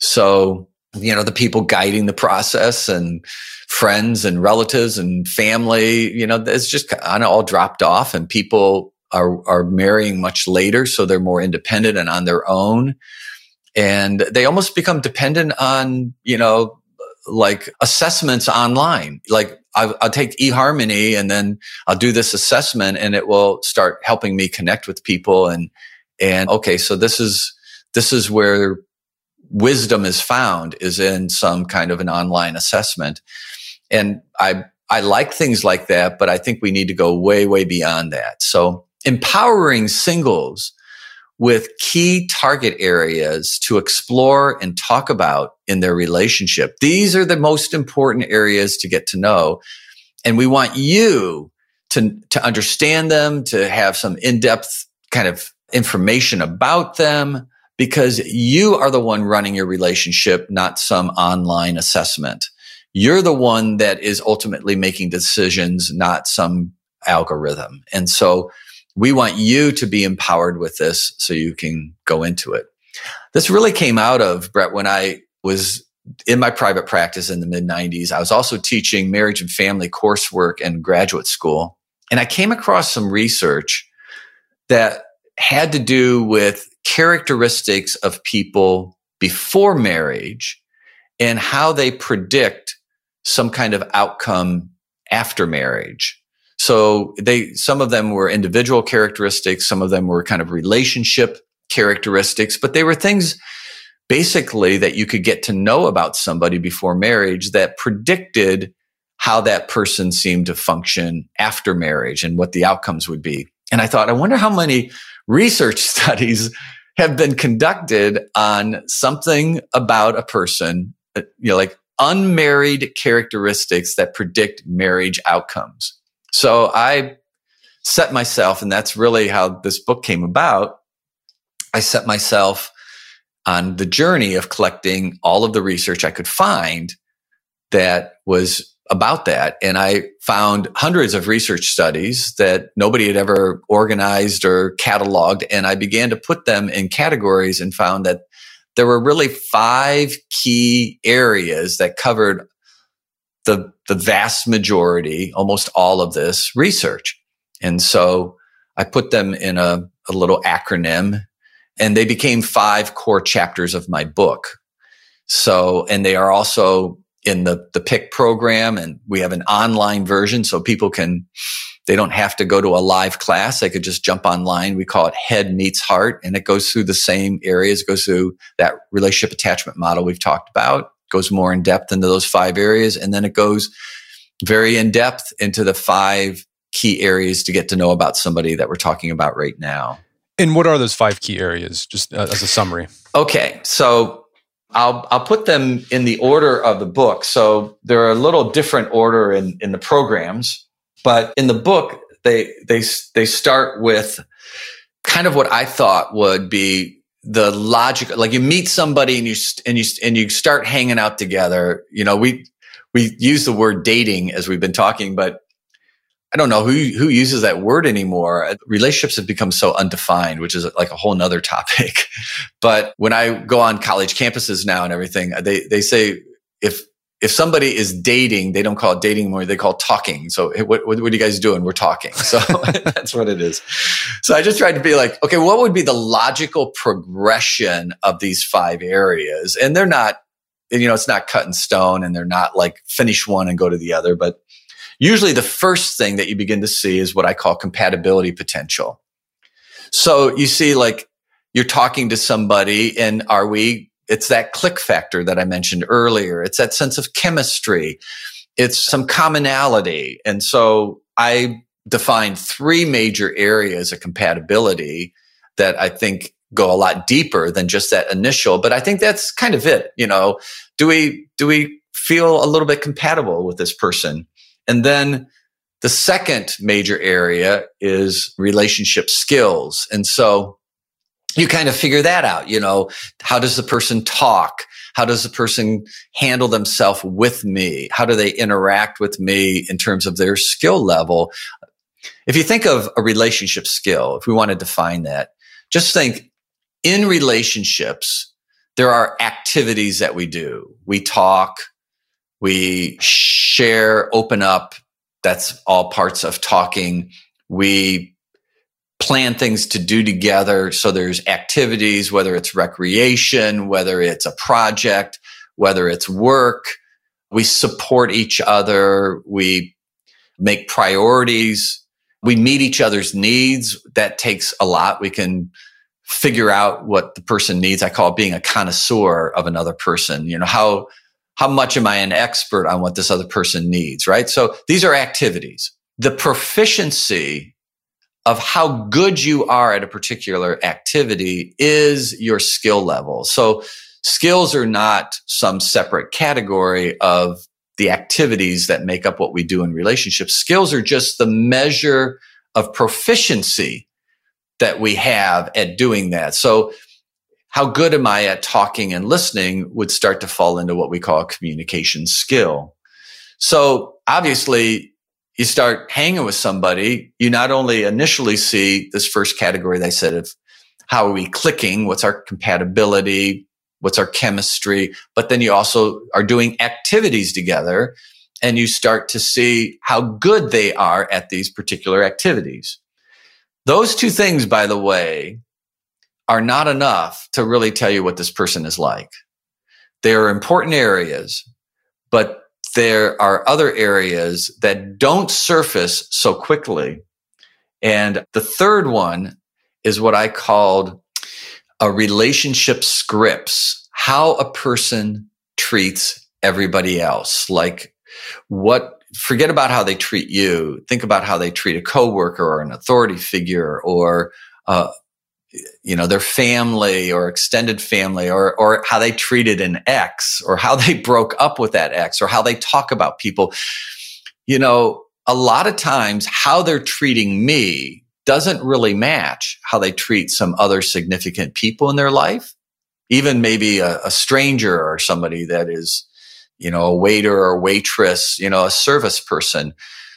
So you know, the people guiding the process and friends and relatives and family, you know, it's just kind of all dropped off and people are, are marrying much later. So they're more independent and on their own. And they almost become dependent on, you know, like assessments online. Like I'll, I'll take eHarmony and then I'll do this assessment and it will start helping me connect with people. And, and okay, so this is, this is where wisdom is found is in some kind of an online assessment. And I, I like things like that, but I think we need to go way, way beyond that. So empowering singles with key target areas to explore and talk about in their relationship. These are the most important areas to get to know. And we want you to, to understand them, to have some in-depth kind of information about them, because you are the one running your relationship, not some online assessment. You're the one that is ultimately making decisions, not some algorithm. And so we want you to be empowered with this so you can go into it. This really came out of Brett when I was in my private practice in the mid 90s. I was also teaching marriage and family coursework in graduate school. And I came across some research that had to do with characteristics of people before marriage and how they predict some kind of outcome after marriage. So they, some of them were individual characteristics. Some of them were kind of relationship characteristics, but they were things basically that you could get to know about somebody before marriage that predicted how that person seemed to function after marriage and what the outcomes would be. And I thought, I wonder how many research studies have been conducted on something about a person, uh, you know, like unmarried characteristics that predict marriage outcomes. So I set myself, and that's really how this book came about. I set myself on the journey of collecting all of the research I could find that was about that. And I found hundreds of research studies that nobody had ever organized or cataloged. And I began to put them in categories and found that there were really five key areas that covered the, the vast majority, almost all of this research. And so I put them in a, a little acronym and they became five core chapters of my book. So, and they are also in the, the PICK program and we have an online version so people can, they don't have to go to a live class. They could just jump online. We call it head meets heart and it goes through the same areas, goes through that relationship attachment model we've talked about, goes more in depth into those five areas. And then it goes very in depth into the five key areas to get to know about somebody that we're talking about right now. And what are those five key areas, just uh, as a summary? Okay. So I'll I'll put them in the order of the book. So they're a little different order in in the programs, but in the book they they they start with kind of what I thought would be the logic. Like you meet somebody and you and you and you start hanging out together. You know, we we use the word dating as we've been talking, but I don't know who who uses that word anymore. Relationships have become so undefined, which is like a whole nother topic. but when I go on college campuses now and everything, they they say if if somebody is dating, they don't call it dating anymore. They call talking. So what, what, what are you guys doing? We're talking. So that's what it is. So I just tried to be like, okay, what would be the logical progression of these five areas? And they're not, you know, it's not cut in stone and they're not like finish one and go to the other, but usually the first thing that you begin to see is what I call compatibility potential. So you see, like, you're talking to somebody and are we, it's that click factor that I mentioned earlier. It's that sense of chemistry. It's some commonality. And so I define three major areas of compatibility that I think go a lot deeper than just that initial, but I think that's kind of it. You know, do we, do we feel a little bit compatible with this person? And then the second major area is relationship skills. And so you kind of figure that out. You know, how does the person talk? How does the person handle themselves with me? How do they interact with me in terms of their skill level? If you think of a relationship skill, if we want to define that, just think in relationships, there are activities that we do. We talk, we share, open up. That's all parts of talking. We plan things to do together. So there's activities, whether it's recreation, whether it's a project, whether it's work. We support each other. We make priorities. We meet each other's needs. That takes a lot. We can figure out what the person needs. I call it being a connoisseur of another person. You know, how, how much am I an expert on what this other person needs, right? So these are activities. The proficiency of how good you are at a particular activity is your skill level. So skills are not some separate category of the activities that make up what we do in relationships. Skills are just the measure of proficiency that we have at doing that. So how good am I at talking and listening would start to fall into what we call a communication skill. So obviously you start hanging with somebody, you not only initially see this first category they said of how are we clicking? What's our compatibility? What's our chemistry? But then you also are doing activities together and you start to see how good they are at these particular activities. Those two things, by the way, are not enough to really tell you what this person is like. They are important areas, but there are other areas that don't surface so quickly. And the third one is what I called a relationship scripts, how a person treats everybody else. Like what, forget about how they treat you. Think about how they treat a coworker or an authority figure or uh, you know, their family or extended family or, or how they treated an ex or how they broke up with that ex or how they talk about people. You know, a lot of times how they're treating me doesn't really match how they treat some other significant people in their life, even maybe a, a stranger or somebody that is you know, a waiter or waitress, you know, a service person.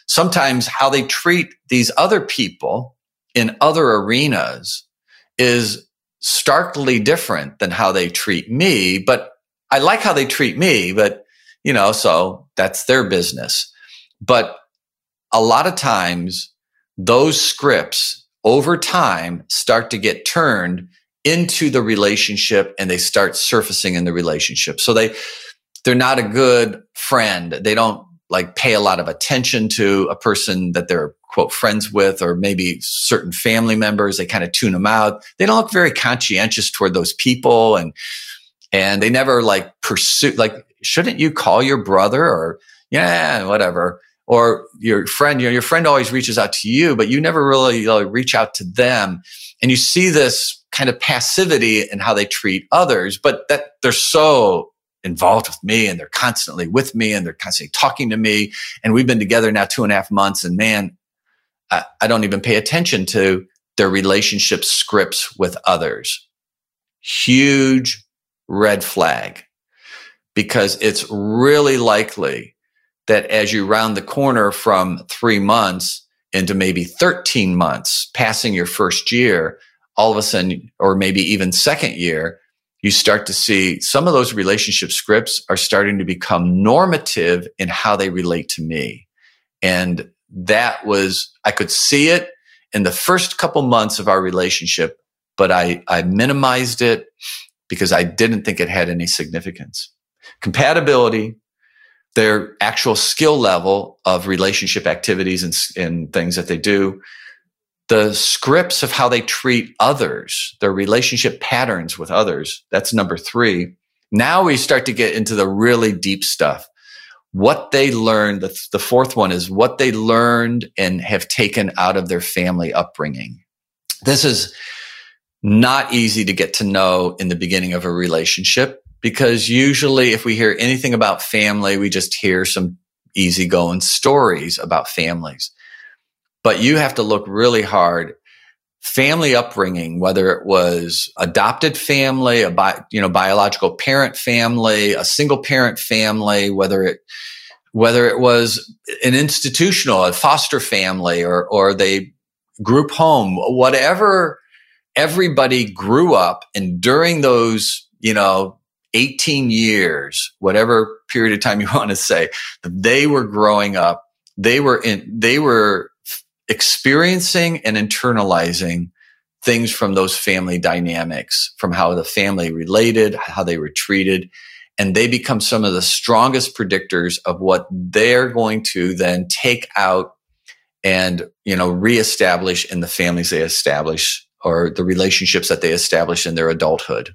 Sometimes how they treat these other people in other arenas is starkly different than how they treat me. But I like how they treat me, but you know, so that's their business. But a lot of times those scripts over time start to get turned into the relationship and they start surfacing in the relationship. So they, they're not a good friend. They don't like pay a lot of attention to a person that they're quote friends with or maybe certain family members. They kind of tune them out. They don't look very conscientious toward those people and, and they never like pursue, like, shouldn't you call your brother or yeah, whatever or your friend, you know, your friend always reaches out to you, but you never really know, reach out to them. And you see this kind of passivity in how they treat others, but that they're so involved with me and they're constantly with me and they're constantly talking to me. And we've been together now two and a half months. And man, I, I don't even pay attention to their relationship scripts with others. Huge red flag because it's really likely that as you round the corner from three months into maybe 13 months, passing your first year, all of a sudden, or maybe even second year, you start to see some of those relationship scripts are starting to become normative in how they relate to me. And that was, I could see it in the first couple months of our relationship, but I, I minimized it because I didn't think it had any significance. Compatibility their actual skill level of relationship activities and, and things that they do, the scripts of how they treat others, their relationship patterns with others. That's number three. Now we start to get into the really deep stuff. What they learned, the, the fourth one is what they learned and have taken out of their family upbringing. This is not easy to get to know in the beginning of a relationship because usually if we hear anything about family, we just hear some easygoing stories about families. But you have to look really hard. Family upbringing, whether it was adopted family, a bi- you know biological parent family, a single parent family, whether it whether it was an institutional, a foster family, or or they group home, whatever. Everybody grew up, and during those you know 18 years, whatever period of time you want to say, they were growing up. They were in, they were experiencing and internalizing things from those family dynamics, from how the family related, how they were treated. And they become some of the strongest predictors of what they're going to then take out and, you know, reestablish in the families they establish or the relationships that they establish in their adulthood.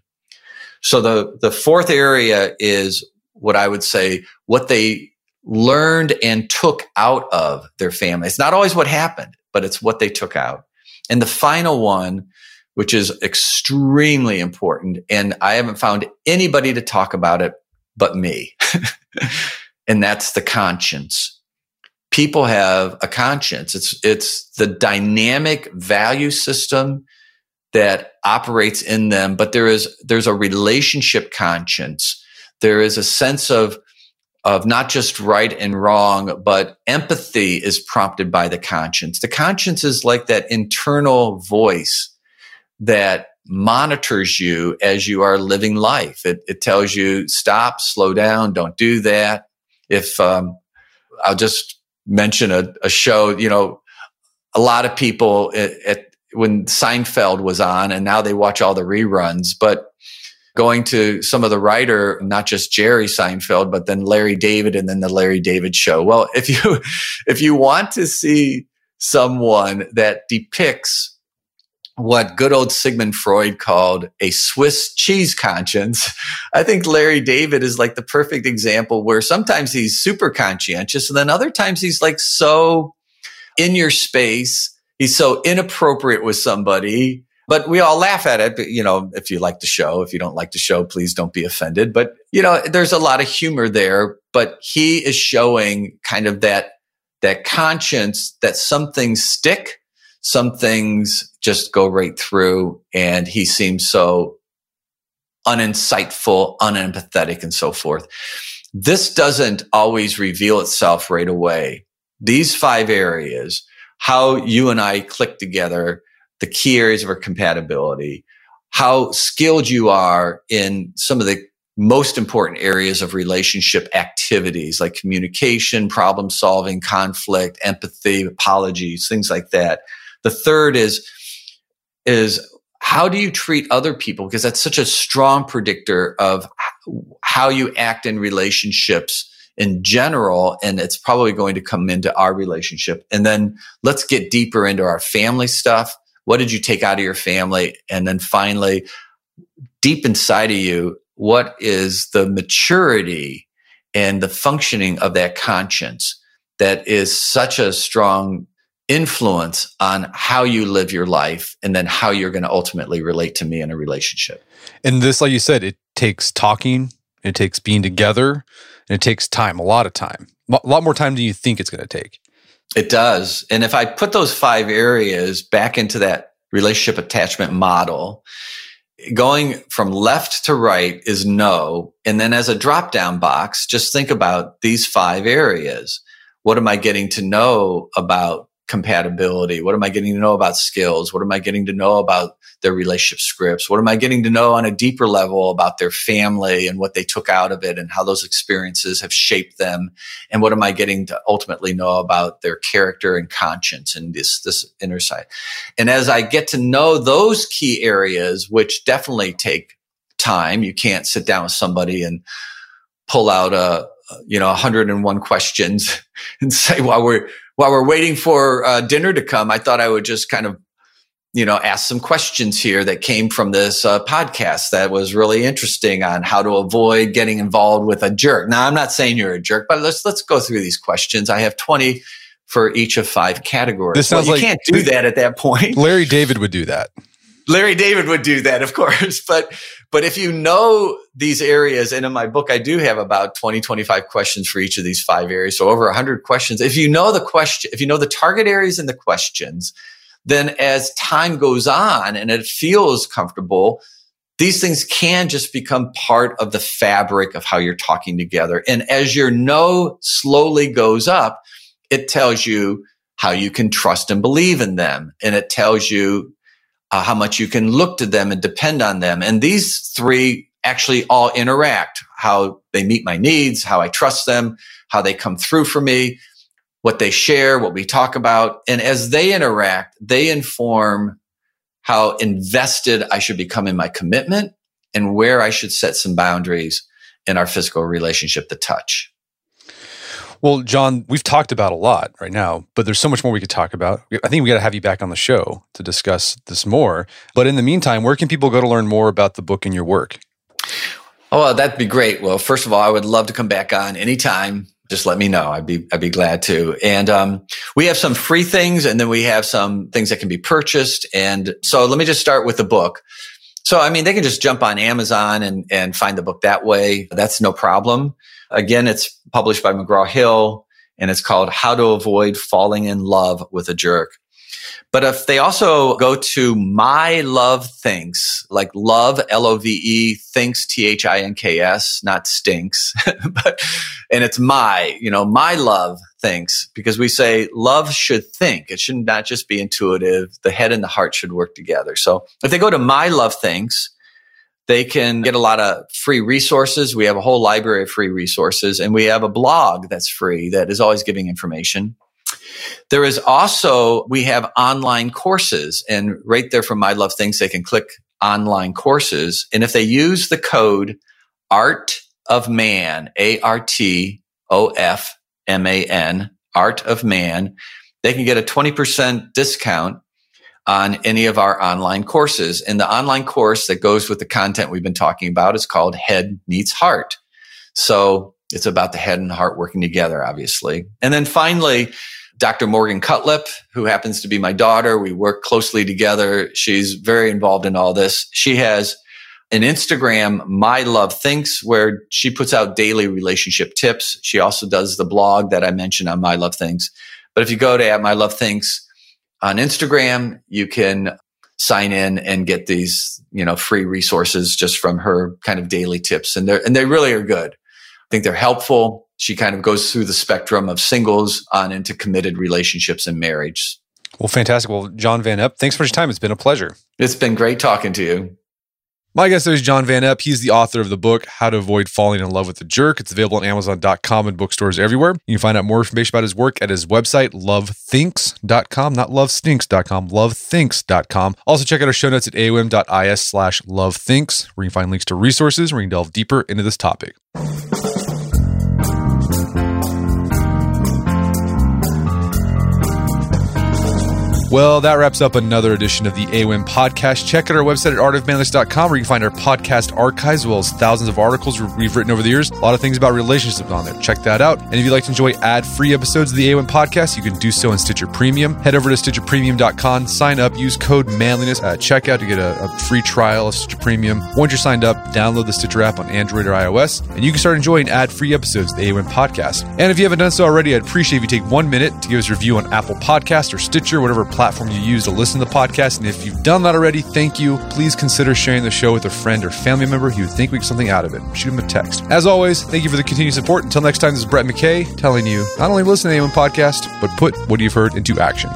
So the, the fourth area is what I would say, what they learned and took out of their family. It's not always what happened, but it's what they took out. And the final one, which is extremely important, and I haven't found anybody to talk about it but me. and that's the conscience. People have a conscience. It's, it's the dynamic value system that operates in them, but there is, there's a relationship conscience. There is a sense of, of not just right and wrong, but empathy is prompted by the conscience. The conscience is like that internal voice that monitors you as you are living life. It, it tells you stop, slow down, don't do that. If um, I'll just mention a, a, show, you know, a lot of people at, at when Seinfeld was on and now they watch all the reruns, but going to some of the writer, not just Jerry Seinfeld, but then Larry David and then the Larry David show. Well, if you, if you want to see someone that depicts what good old Sigmund Freud called a Swiss cheese conscience. I think Larry David is like the perfect example where sometimes he's super conscientious and then other times he's like so in your space he's so inappropriate with somebody but we all laugh at it. But, you know, if you like the show, if you don't like the show, please don't be offended. But, you know, there's a lot of humor there, but he is showing kind of that, that conscience that some things stick, some things just go right through. And he seems so uninsightful, unempathetic and so forth. this doesn't always reveal itself right away. These five areas, how you and I click together, the key areas of our compatibility, how skilled you are in some of the most important areas of relationship activities like communication, problem solving, conflict, empathy, apologies, things like that. The third is, is how do you treat other people? Because that's such a strong predictor of how you act in relationships in general. And it's probably going to come into our relationship. And then let's get deeper into our family stuff. What did you take out of your family? And then finally, deep inside of you, what is the maturity and the functioning of that conscience that is such a strong influence on how you live your life and then how you're going to ultimately relate to me in a relationship. And this, like you said, it takes talking, it takes being together, and it takes time, a lot of time, a lot more time than you think it's going to take. It does. And if I put those five areas back into that relationship attachment model, going from left to right is know. And then as a drop down box, just think about these five areas. What am I getting to know about compatibility? What am I getting to know about skills? What am I getting to know about their relationship scripts? What am I getting to know on a deeper level about their family and what they took out of it and how those experiences have shaped them? And what am I getting to ultimately know about their character and conscience and this, this inner side? And as I get to know those key areas, which definitely take time, you can't sit down with somebody and pull out a, you know 101 questions and say while we're while we're waiting for uh, dinner to come, I thought I would just kind of, you know, ask some questions here that came from this uh, podcast that was really interesting on how to avoid getting involved with a jerk. Now, I'm not saying you're a jerk, but let's let's go through these questions. I have 20 for each of five categories. This sounds well, you like can't do that at that point. Larry David would do that. Larry David would do that, of course. But, but if you know these areas, and in my book, I do have about 20, 25 questions for each of these five areas. So over 100 questions. If you know the question, if you know the target areas and the questions, then as time goes on and it feels comfortable, these things can just become part of the fabric of how you're talking together. And as your know slowly goes up, it tells you how you can trust and believe in them. And it tells you uh, how much you can look to them and depend on them. And these three actually all interact how they meet my needs, how I trust them, how they come through for me, what they share, what we talk about. And as they interact, they inform how invested I should become in my commitment and where I should set some boundaries in our physical relationship, the touch. Well, John, we've talked about a lot right now, but there's so much more we could talk about. I think we got to have you back on the show to discuss this more. But in the meantime, where can people go to learn more about the book and your work? Oh, well, that'd be great. Well, first of all, I would love to come back on anytime. Just let me know. I'd be I'd be glad to. And um, we have some free things, and then we have some things that can be purchased. And so, let me just start with the book. So, I mean, they can just jump on Amazon and and find the book that way. That's no problem. Again, it's published by McGraw Hill and it's called How to Avoid Falling in Love with a Jerk. But if they also go to My Love Thinks, like love, L O V E, thinks, T H I N K S, not stinks, but, and it's my, you know, my love thinks, because we say love should think. It should not just be intuitive. The head and the heart should work together. So if they go to My Love Thinks, they can get a lot of free resources. We have a whole library of free resources and we have a blog that's free that is always giving information. There is also, we have online courses and right there from My Love Thinks, they can click online courses. And if they use the code Art of Man, A R T O F M A N, Art of Man, they can get a 20% discount on any of our online courses. And the online course that goes with the content we've been talking about is called Head Meets Heart. So it's about the head and heart working together, obviously. And then finally, Dr. Morgan Cutlip, who happens to be my daughter, we work closely together. She's very involved in all this. She has an Instagram, My Love Thinks, where she puts out daily relationship tips. She also does the blog that I mentioned on My Love Thinks. But if you go to at My Love Thinks, on Instagram. You can sign in and get these, you know, free resources just from her kind of daily tips. And they're, and they really are good. I think they're helpful. She kind of goes through the spectrum of singles on into committed relationships and marriage. Well, fantastic. Well, John Van Epp, thanks for your time. It's been a pleasure. It's been great talking to you. My guest is John Van Epp. He's the author of the book, How to Avoid Falling in Love with a Jerk. It's available on Amazon.com and bookstores everywhere. You can find out more information about his work at his website, lovethinks.com, not lovestinks.com, lovethinks.com. Also, check out our show notes at aom.is slash lovethinks, where you can find links to resources where you can delve deeper into this topic. Well, that wraps up another edition of the AoM podcast. Check out our website at artofmanliness.com where you can find our podcast archives as well as thousands of articles we've written over the years. A lot of things about relationships on there. Check that out. And if you'd like to enjoy ad-free episodes of the AoM podcast, you can do so in Stitcher Premium. Head over to stitcherpremium.com, sign up, use code manliness at checkout to get a, a free trial of Stitcher Premium. Once you're signed up, download the Stitcher app on Android or iOS, and you can start enjoying ad-free episodes of the AoM podcast. And if you haven't done so already, I'd appreciate if you take one minute to give us a review on Apple Podcast or Stitcher, whatever platform you use to listen to the podcast. And if you've done that already, thank you. Please consider sharing the show with a friend or family member who would think we get something out of it. Shoot them a text. As always, thank you for the continued support. Until next time, this is Brett McKay telling you not only listen to AoM podcast, but put what you've heard into action.